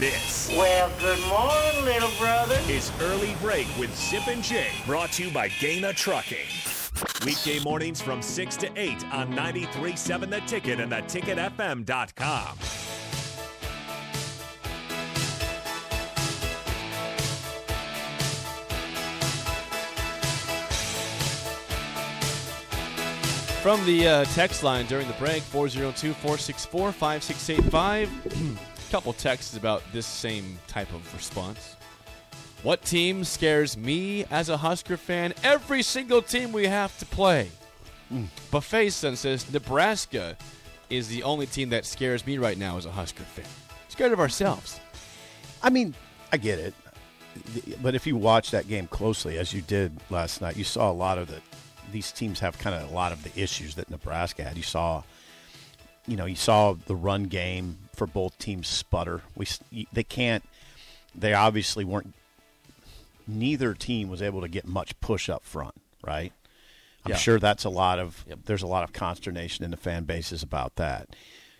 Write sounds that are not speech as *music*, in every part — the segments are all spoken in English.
This Well, good morning, little brother. is Early Break with Sip and Jay, brought to you by Gana Trucking. Weekday mornings from 6 to 8 on 93.7 The Ticket and theticketfm.com. From the uh, text line during the break, 402 464 5685. *clears throat* Couple texts about this same type of response. What team scares me as a Husker fan? Every single team we have to play. Hmm. Buffet Son says Nebraska is the only team that scares me right now as a Husker fan. Scared of ourselves. I mean, I get it, but if you watch that game closely, as you did last night, you saw a lot of the. These teams have kind of a lot of the issues that Nebraska had. You saw, you know, you saw the run game for both teams sputter. We they can't. They obviously weren't. Neither team was able to get much push up front, right? I'm Yeah. sure that's a lot of. Yep. There's a lot of consternation in the fan bases about that.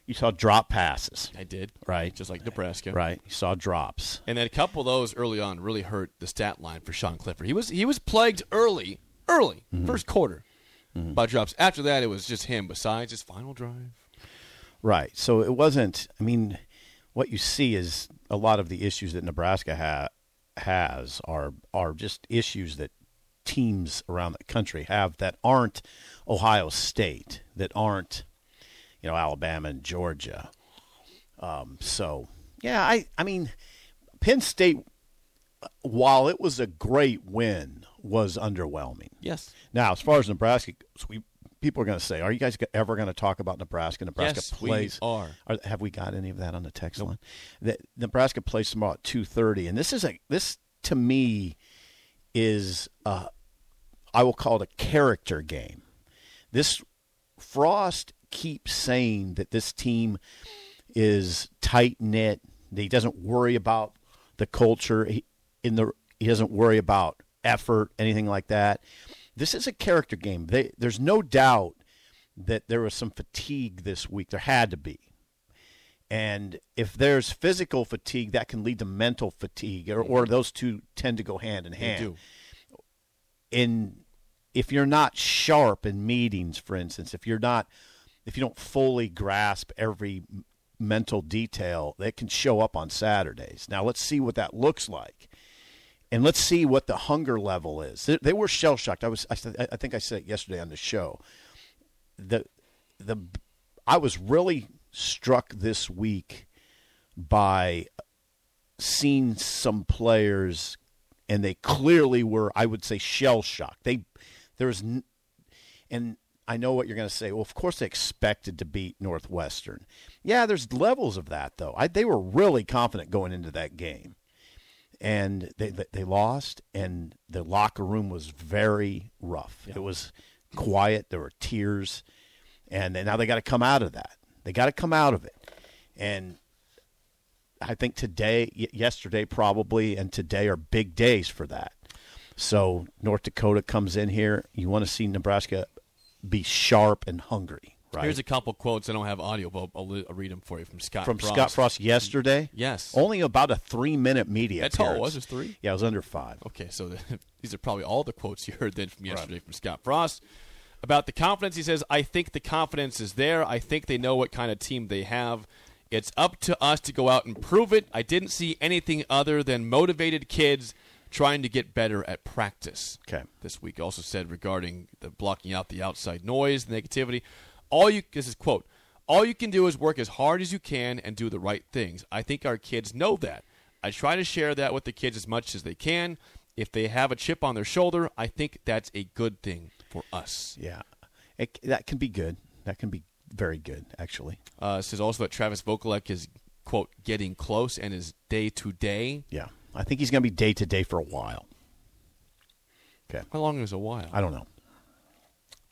You saw drop passes, I did. Right. Just like Nebraska. right? You saw drops. And then a couple of those early on really hurt the stat line for Sean Clifford. He was he was plagued early, early, mm-hmm. first quarter mm-hmm. by drops. After that, it was just him. Besides his final drive, Right. So it wasn't. I mean, what you see is a lot of the issues that Nebraska ha- has are are just issues that teams around the country have that aren't Ohio State, that aren't you know Alabama and Georgia. Um, so yeah, I I mean, Penn State, while it was a great win, was underwhelming. yes, Now, as far as Nebraska goes, we people are going to say, "Are you guys ever going to talk about Nebraska?" Nebraska Yes, plays. are. Have we got any of that on the text line? That Nebraska plays tomorrow at two thirty, and this is a this to me is uh, I will call it a character game. This Frost keeps saying that this team is tight knit. He doesn't worry about the culture. He, in the he doesn't worry about effort, anything like that. This is a character game. They, there's no doubt that there was some fatigue this week. There had to be. And if there's physical fatigue, that can lead to mental fatigue, or, or those two tend to go hand in they hand do. in if you're not sharp in meetings for instance if you're not if you don't fully grasp every mental detail that can show up on saturdays now let's see what that looks like and let's see what the hunger level is. They, they were shell shocked i was I, I think i said it yesterday on the show. The the i was really struck this week by seeing some players and they clearly were i would say shell shocked they there's n- and i know what you're going to say. Well of course they expected to beat northwestern. Yeah there's levels of that though. I, they were really confident going into that game and they they, they lost and the locker room was very rough. It was quiet. There were tears and now they got to come out of that. They got to come out of it. And I think today, y- yesterday probably, and today are big days for that. So North Dakota comes in here. You want to see Nebraska be sharp and hungry, right? Here's a couple quotes. I don't have audio, but I'll, I'll read them for you from Scott. From Frost. Scott Frost yesterday. Yes. Only about a three-minute media. That's all it was, it was three? Yeah, it was under five. Okay, so the, *laughs* these are probably all the quotes you heard then from yesterday from Scott Frost. About the confidence, he says, I think the confidence is there. I think they know what kind of team they have. It's up to us to go out and prove it. I didn't see anything other than motivated kids trying to get better at practice. Okay. This week also said regarding the blocking out the outside noise, the negativity. All you this is quote, all you can do is work as hard as you can and do the right things. I think our kids know that. I try to share that with the kids as much as they can. If they have a chip on their shoulder, I think that's a good thing for us. Yeah, it, that can be good. That can be very good, actually. Uh, it says also that Travis Vokolek is quote getting close and is day to day. Yeah, I think he's going to be day to day for a while. Okay, How long is a while? I don't know.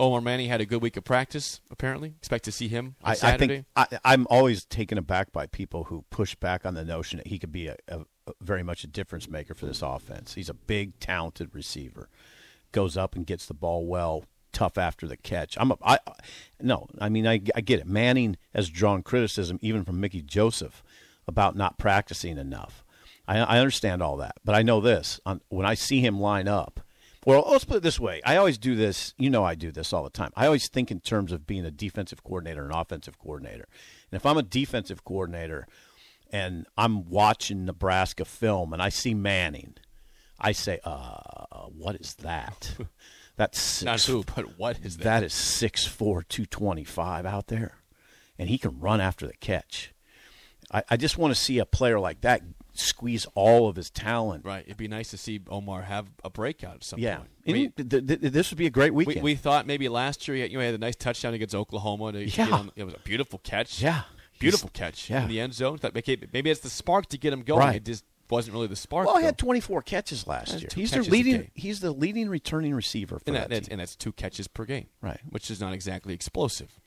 Omar Manning had a good week of practice. Apparently, expect to see him on I, I Saturday. think I, I'm always taken aback by people who push back on the notion that he could be a, a, a very much a difference maker for this offense. He's a big, talented receiver, goes up and gets the ball well, tough after the catch. I'm a, I, no, I mean I, I get it. Manning has drawn criticism even from Mickey Joseph about not practicing enough. I, I understand all that, but I know this: on, when I see him line up. Well, let's put it this way. I always do this. You know, I do this all the time. I always think in terms of being a defensive coordinator and offensive coordinator. And if I'm a defensive coordinator and I'm watching Nebraska film and I see Manning, I say, uh, what is that? *laughs* That's six, Not who, but what is that? that is 6'4", 225 out there. And he can run after the catch. I, I just want to see a player like that squeeze all of his talent. Right. It'd be nice to see Omar have a breakout at some Yeah. point. I mean, th- th- this would be a great we, weekend. we thought maybe last year he had, you know, he had a nice touchdown against Oklahoma. To Yeah. on- it was a beautiful catch. Yeah. Beautiful He's- catch yeah. in the end zone. Maybe, maybe it's the spark to get him going. Right. It just wasn't really the spark. Well, he had 24 catches last year. He's the leading. He's the leading returning receiver for and, that. that, that's, team. and that's two catches per game. Right. Which is not exactly explosive.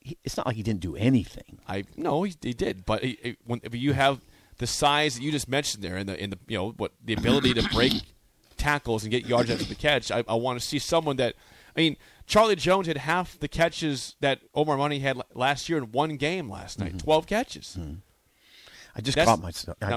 He- it's not like he didn't do anything. I no, he, he did, but he- when if you have the size that you just mentioned there, and the in the you know what the ability to break *coughs* tackles and get yards after the catch, I, I want to see someone that. I mean, Charlie Jones had half the catches that Omar Manning had last year in one game last night. Mm-hmm. Twelve catches. Mm-hmm. I just That's- caught myself. I-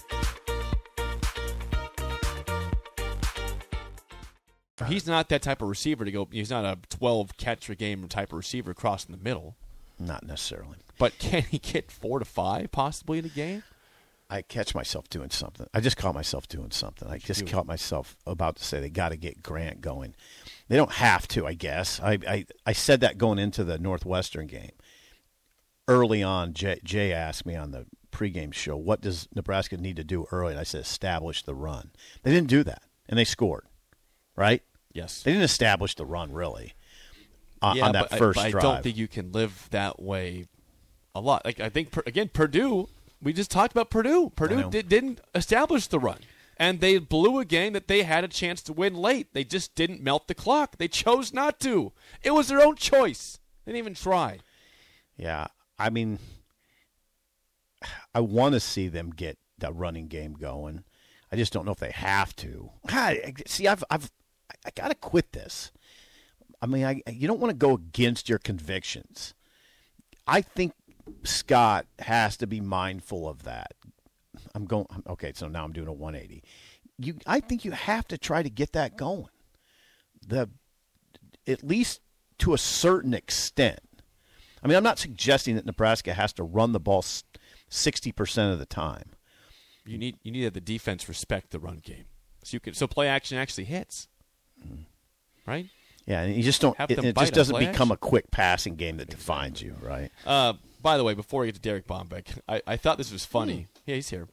He's not that type of receiver to go. He's not a twelve catch a game type of receiver crossing the middle. not necessarily. But can he get four to five possibly in a game? I catch myself doing something. I just caught myself doing something. I just caught myself about to say they got to get Grant going. They don't have to, I guess. I, I, I said that going into the Northwestern game. Early on, Jay, Jay asked me on the pregame show, what does Nebraska need to do early? And I said, establish the run. They didn't do that, and they scored, right? Yes. They didn't establish the run, really, uh, on, yeah, on that I- first but I, don't think you can live that way a lot. Like I think again, Purdue. We just talked about Purdue. Purdue did, didn't establish the run, and they blew a game that they had a chance to win late. They just didn't melt the clock. They chose not to. It was their own choice. They didn't even try. Yeah, I mean, *sighs* I want to see them get that running game going. I just don't know if they have to. *sighs* God, see, I've, I've, I got to quit this. I mean, I, you don't want to go against your convictions. I think Scott has to be mindful of that. I'm going. Okay, so now I'm doing a 180. You, I think you have to try to get that going. The, at least to a certain extent. I mean, I'm not suggesting that Nebraska has to run the ball sixty percent of the time. You need you need to have the defense respect the run game, so you can so play action actually hits, right? Yeah, and you just don't. Have It, it just doesn't become action. a quick passing game that defines you, right? Uh, by the way, before we get to Derek Bombeck, I, I thought this was Hmm. funny. Yeah, he's here.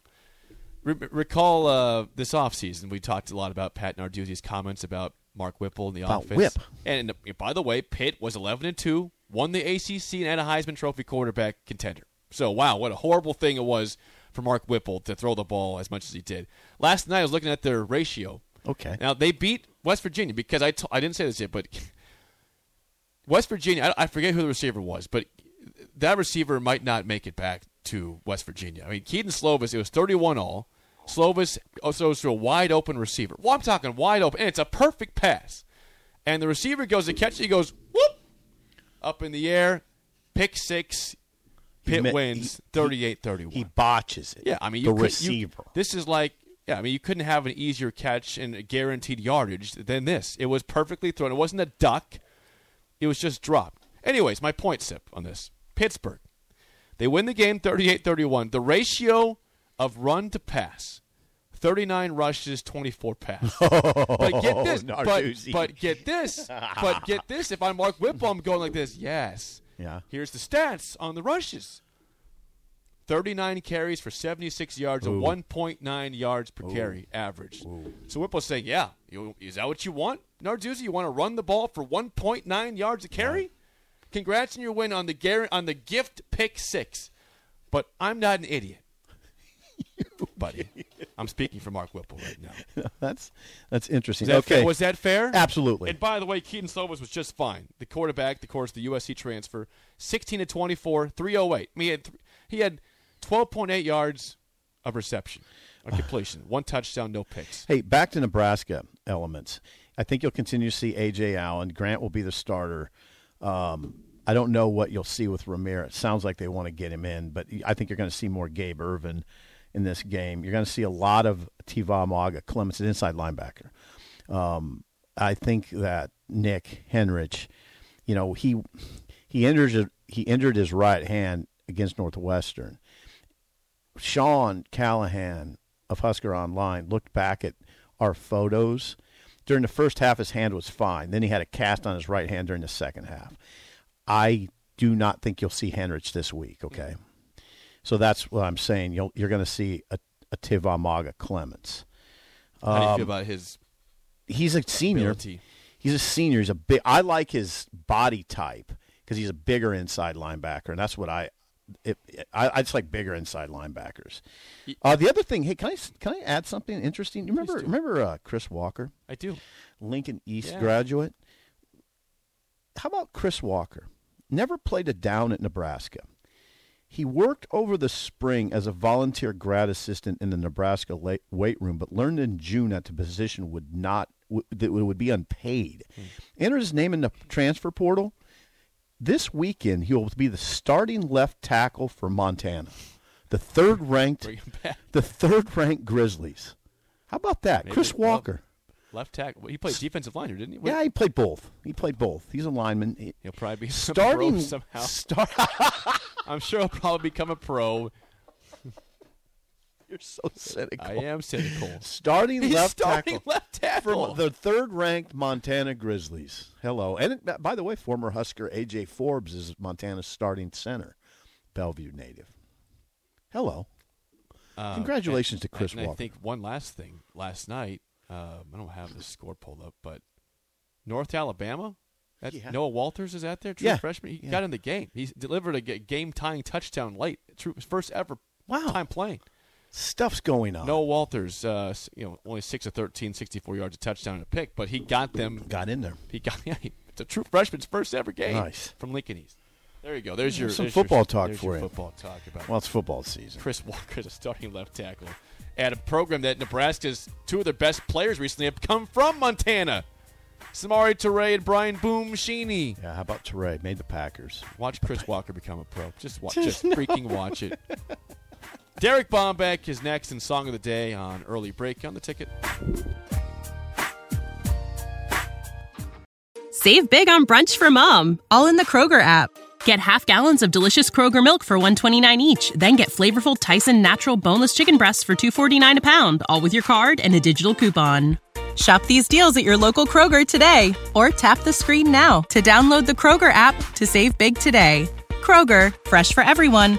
Re- recall uh, this offseason, we talked a lot about Pat Narduzzi's comments about Mark Whipple in the About offense. Whip. And uh, by the way, Pitt was 11 and 2, won the ACC, and had a Heisman Trophy quarterback contender. So, wow, what a horrible thing it was for Mark Whipple to throw the ball as much as he did. Last night, I was looking at their ratio. Okay. Now, they beat West Virginia because I, t- I didn't say this yet, but *laughs* West Virginia, I, I forget who the receiver was, but that receiver might not make it back to West Virginia. I mean, Kedon Slovis, it was 31 all. Slovis throws to a wide open receiver. Well, I'm talking wide open, and it's a perfect pass. And the receiver goes to catch it. He goes whoop up in the air, pick six. Pitt wins he- 38-31. He botches it. Yeah, I mean, the you could, you- receiver. this is like, yeah, I mean, you couldn't have an easier catch and a guaranteed yardage than this. It was perfectly thrown. It wasn't a duck. It was just dropped. Anyways, my point, Sip, on this. Pittsburgh. They win the game 38-31. The ratio of run to pass, 39 rushes, 24 passes. *laughs* but get oh, this. But, but get this. But get this. If I'm Mark Whipple, I'm going like this. Yes. Yeah. Here's the stats on the rushes. 39 carries for 76 yards and 1.9 yards per carry average. So Whipple's saying, yeah, you, is that what you want? Narduzzi, you want to run the ball for 1.9 yards a carry? Congrats on your win on the gar- on the gift pick six. But I'm not an idiot. *laughs* Buddy. I'm speaking for Mark Whipple right now. *laughs* that's that's interesting. That okay, fair? Was that fair? Absolutely. And by the way, Kedon Slovis was just fine. The quarterback, the course, the USC transfer, 16 to 24, 308. I mean, he had, th- he had 12.8 yards of reception, a completion, one touchdown, no picks. Hey, back to Nebraska elements. I think you'll continue to see Ajay Allen. Grant will be the starter. Um, I don't know what you'll see with Ramirez. Sounds like they want to get him in, but I think you're going to see more Gabe Ervin in this game. You're going to see a lot of Eteva Mauga-Clements, an inside linebacker. Um, I think that Nick Henrich, you know, he he injured he injured his right hand against Northwestern. Sean Callahan of Husker Online looked back at our photos. During the first half, his hand was fine. Then he had a cast on his right hand during the second half. I do not think you'll see Henrich this week. Okay, so that's what I'm saying. You'll, you're going to see a, a Eteva Mauga-Clements. How do you Um, feel about his He's a senior. ability? He's a senior. He's a big. I like his body type because he's a bigger inside linebacker, and that's what I. It, I, I just like bigger inside linebackers. Uh, the other thing, hey, can I can I add something interesting? You remember remember uh, Chris Walker, I do. Lincoln East Yeah. graduate? How about Chris Walker? Never played a down at Nebraska. He worked over the spring as a volunteer grad assistant in the Nebraska weight room, but learned in June that the position would not that it would be unpaid. Entered his name in the transfer portal. This weekend, he will be the starting left tackle for Montana, the third *laughs* ranked, Bring him back. the third ranked Grizzlies. How about that, Maybe- Chris Walker? Left tackle. He played defensive line here, didn't he? Yeah, he played both. He played both. He's a lineman. He- He'll probably be starting somehow. Start, *laughs* I'm sure he'll probably become a pro. *laughs* You're so cynical. I am cynical. *laughs* Starting He's left starting tackle left tackle. from the third-ranked Montana Grizzlies. Hello, and it- by the way, former Husker AJ Forbes is Montana's starting center, Bellevue native. Hello. Uh, Congratulations and- to Chris and I Walker. think one last thing. Last night, um, I don't have the score pulled up, but North Alabama. That Yeah. Noah Walters is out there, true Yeah. freshman. He Yeah. got in the game. He delivered a game tying touchdown late. True, his first ever Wow. time playing. Stuff's going on. Noah Walters, uh, you know, only six of 13, 64 yards, a touchdown, and a pick, but he got them. got in there. He got. *laughs* Yeah, he- it's a true freshman's first ever game. Nice. from Lincoln East. There you go. There's your some there's your- football talk for you. Football talk about Well, it's football season. Chris Walker is a starting left tackle at a program that Nebraska's two of their best players recently have come from Montana. Samori Toure and Brian Buschini. Yeah, how about Toure? Made the Packers. Watch Chris Walker become a pro. Just watch, *laughs* just *laughs* freaking watch it. Derek Bombeck is next in Song of the Day on Early Break on the ticket. Save big on brunch for mom, all in the Kroger app. Get half gallons of delicious Kroger milk for 129 each, then get flavorful Tyson natural boneless chicken breasts for 249 a pound, all with your card and a digital coupon. Shop these deals at your local Kroger today or tap the screen now to download the Kroger app to save big today. Kroger, fresh for everyone.